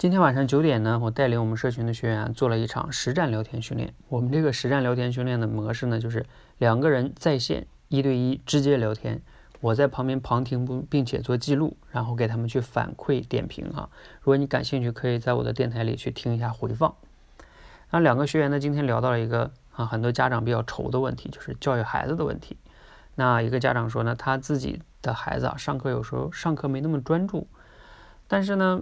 今天晚上九点呢，我带领我们社群的学员做了一场实战聊天训练。我们这个实战聊天训练的模式呢，就是两个人在线一对一直接聊天，我在旁边旁听不并且做记录，然后给他们去反馈点评哈。如果你感兴趣，可以在我的电台里去听一下回放。那两个学员呢，今天聊到了一个啊很多家长比较愁的问题，就是教育孩子的问题。那一个家长说呢，他自己的孩子啊上课有时候上课没那么专注，但是呢。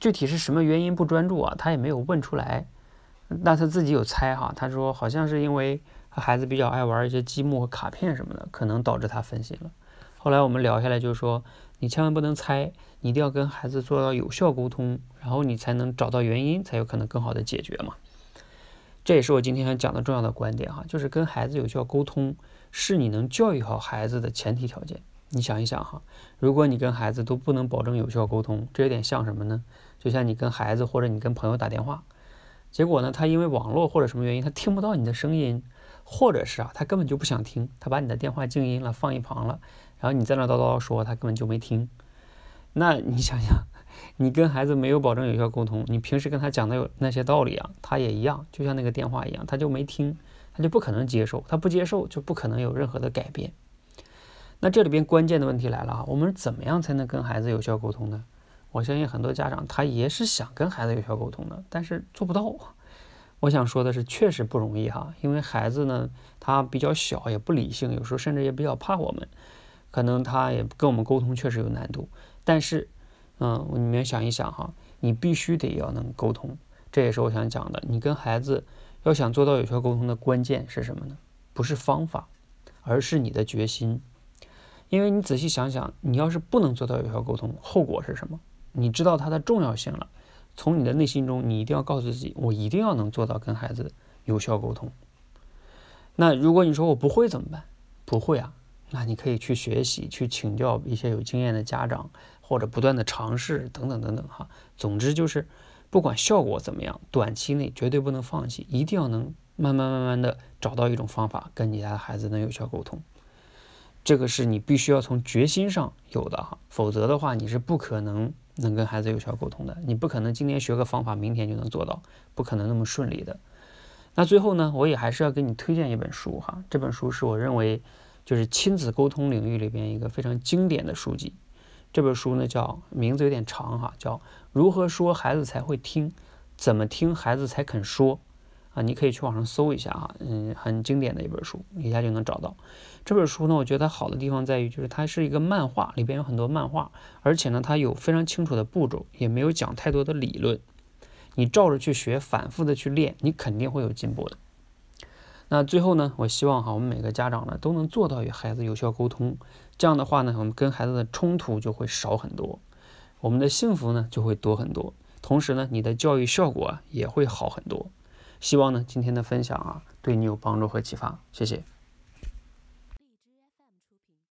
具体是什么原因不专注啊？他也没有问出来，那他自己有猜哈。他说好像是因为孩子比较爱玩一些积木和卡片什么的，可能导致他分心了。后来我们聊下来就是说，你千万不能猜，你一定要跟孩子做到有效沟通，然后你才能找到原因，才有可能更好的解决嘛。这也是我今天想讲的重要的观点哈，就是跟孩子有效沟通是你能教育好孩子的前提条件。你想一想哈，如果你跟孩子都不能保证有效沟通，这有点像什么呢？就像你跟孩子或者你跟朋友打电话，结果呢，他因为网络或者什么原因，他听不到你的声音，或者是啊，他根本就不想听，他把你的电话静音了，放一旁了，然后你在那叨叨说，他根本就没听。那你想想，你跟孩子没有保证有效沟通，你平时跟他讲的有那些道理啊，他也一样，就像那个电话一样，他就没听，他就不可能接受，他不接受就不可能有任何的改变。那这里边关键的问题来了啊，我们怎么样才能跟孩子有效沟通呢？我相信很多家长他也是想跟孩子有效沟通的，但是做不到。我想说的是，确实不容易哈，因为孩子呢他比较小，也不理性，有时候甚至也比较怕我们，可能他也跟我们沟通确实有难度。但是，嗯，你们想一想哈，你必须得要能沟通，这也是我想讲的。你跟孩子要想做到有效沟通的关键是什么呢？不是方法，而是你的决心。因为你仔细想想，你要是不能做到有效沟通，后果是什么？你知道它的重要性了，从你的内心中，你一定要告诉自己，我一定要能做到跟孩子有效沟通。那如果你说我不会怎么办？不会啊，那你可以去学习，去请教一些有经验的家长，或者不断的尝试等等等等哈。总之就是，不管效果怎么样，短期内绝对不能放弃，一定要能慢慢慢慢的找到一种方法，跟你家的孩子能有效沟通。这个是你必须要从决心上有的哈，否则的话你是不可能能跟孩子有效沟通的。你不可能今天学个方法，明天就能做到，不可能那么顺利的。那最后呢，我也还是要给你推荐一本书哈，这本书是我认为就是亲子沟通领域里边一个非常经典的书籍。这本书呢叫名字有点长哈，叫如何说孩子才会听，怎么听孩子才肯说。啊，你可以去网上搜一下哈，嗯，很经典的一本书，一下就能找到。这本书呢，我觉得它好的地方在于，就是它是一个漫画，里边有很多漫画，而且呢，它有非常清楚的步骤，也没有讲太多的理论。你照着去学，反复的去练，你肯定会有进步的。那最后呢，我希望哈，我们每个家长呢都能做到与孩子有效沟通，这样的话呢，我们跟孩子的冲突就会少很多，我们的幸福呢就会多很多，同时呢，你的教育效果也会好很多。希望呢，今天的分享啊，对你有帮助和启发。谢谢。